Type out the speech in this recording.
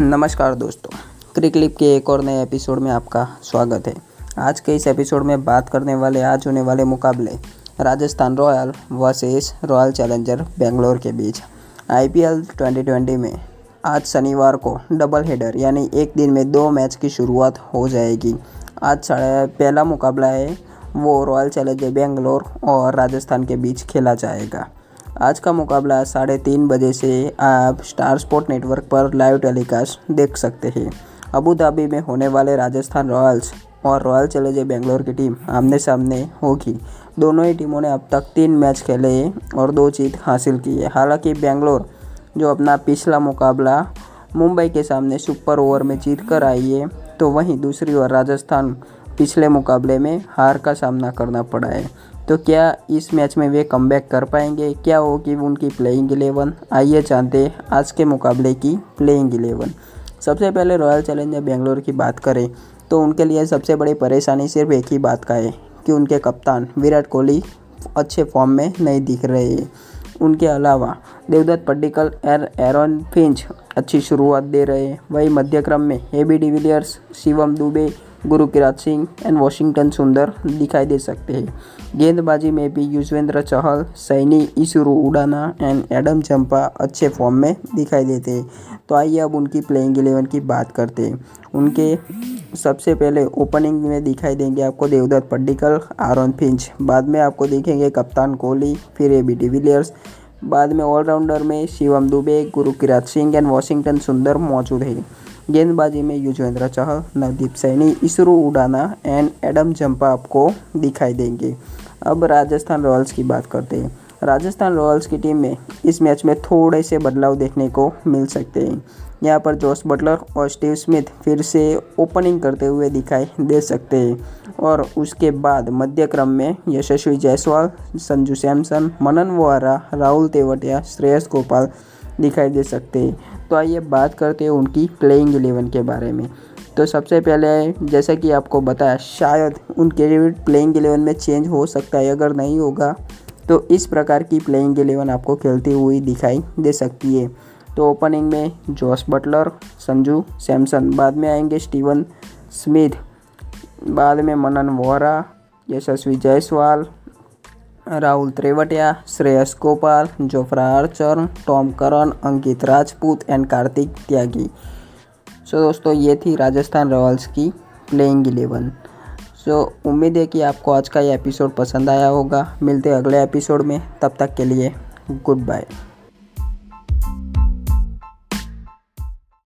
नमस्कार दोस्तों क्रिकलिप के एक और नए एपिसोड में आपका स्वागत है। आज के इस एपिसोड में बात करने वाले, आज होने वाले मुकाबले Rajasthan royal versus royal challenger Bangalore के बीच। आईपीएल 2020 में आज शनिवार को डबल हेडर यानी एक दिन में दो मैच की शुरुआत हो जाएगी। आज पहला मुकाबला है, वो रॉयल चैलेंजर बेंगलोर और राजस्थान के बीच खेला जाएगा। आज का मुकाबला साढ़े तीन बजे से आप स्टार स्पोर्ट नेटवर्क पर लाइव टेलीकास्ट देख सकते हैं। अबू धाबी में होने वाले राजस्थान रॉयल्स और रॉयल चैलेंजर बेंगलोर की टीम आमने सामने होगी। दोनों ही टीमों ने अब तक तीन मैच खेले और दो जीत हासिल की है। हालाँकि बेंगलोर, जो अपना पिछला मुकाबला मुंबई के सामने सुपर ओवर में जीत कर आई है तो वहीं दूसरी ओर राजस्थान पिछले मुकाबले में हार का सामना करना पड़ा है। तो क्या इस मैच में वे कम कर पाएँगे? क्या होगी उनकी प्लेइंग इलेवन आइए जानते आज के मुकाबले की प्लेइंग इलेवन सबसे पहले रॉयल चैलेंजर बेंगलोर की बात करें तो उनके लिए सबसे बड़ी परेशानी सिर्फ़ एक ही बात का है कि उनके कप्तान विराट कोहली अच्छे फॉर्म में नहीं दिख रहे हैं। उनके अलावा देवदत्त पड्डिकल एर एरन फिंच अच्छी शुरुआत दे रहे हैं। वही मध्य क्रम में A B de Villiers Shivam Dube Gurkeerat Singh and Washington Sundar दिखाई दे सकते हैं। गेंदबाजी में भी युजवेंद्र चहल, सैनी, ईसुरु उड़ाना एंड एडम चंपा अच्छे फॉर्म में दिखाई देते हैं। तो आइए अब उनकी प्लेइंग एलेवन की बात करते हैं। उनके सबसे पहले ओपनिंग में दिखाई देंगे आपको देवदत्त पड्डिकल आरोन फिंच। बाद में आपको देखेंगे कप्तान कोहली, फिर ए बी डिविलियर्स बाद में ऑलराउंडर में Shivam Dube, Gurkeerat Singh and Washington Sundar मौजूद है। गेंदबाजी में युजवेंद्र चहल, नवदीप सैनी, इसरो उड़ाना एंड एडम जंपा आपको दिखाई देंगे। अब राजस्थान रॉयल्स की बात करते हैं। राजस्थान रॉयल्स की टीम में इस मैच में थोड़े से बदलाव देखने को मिल सकते हैं। यहाँ पर जॉस बटलर और स्टीव स्मिथ फिर से ओपनिंग करते हुए दिखाई दे सकते हैं और उसके बाद मध्य क्रम में यशस्वी जायसवाल, संजू सैमसन, मनन वोहरा, राहुल तेवटिया श्रेयस गोपाल दिखाई दे सकते हैं। तो आइए बात करते हैं उनकी प्लेइंग एलेवन के बारे में। तो सबसे पहले, जैसा कि आपको बताया, शायद उनके प्लेइंग एलेवन में चेंज हो सकता है, अगर नहीं होगा तो इस प्रकार की प्लेइंग एलेवन आपको खेलती हुई दिखाई दे सकती है। तो ओपनिंग में जॉस बटलर, संजू सैमसन, बाद में आएँगे स्टीवन स्मिथ, बाद में Manan Vohra, Yashasvi Jaiswal Rahul त्रेवटिया, Shreyas Gopal, Jofra Archer Tom Curran, Ankit Rajpoot and Kartik Tyagi. So दोस्तों, ये थी राजस्थान रॉयल्स की प्लेइंग इलेवन सो उम्मीद है कि आपको आज का ये एपिसोड पसंद आया होगा। मिलते अगले एपिसोड में। तब तक के लिए गुड बाय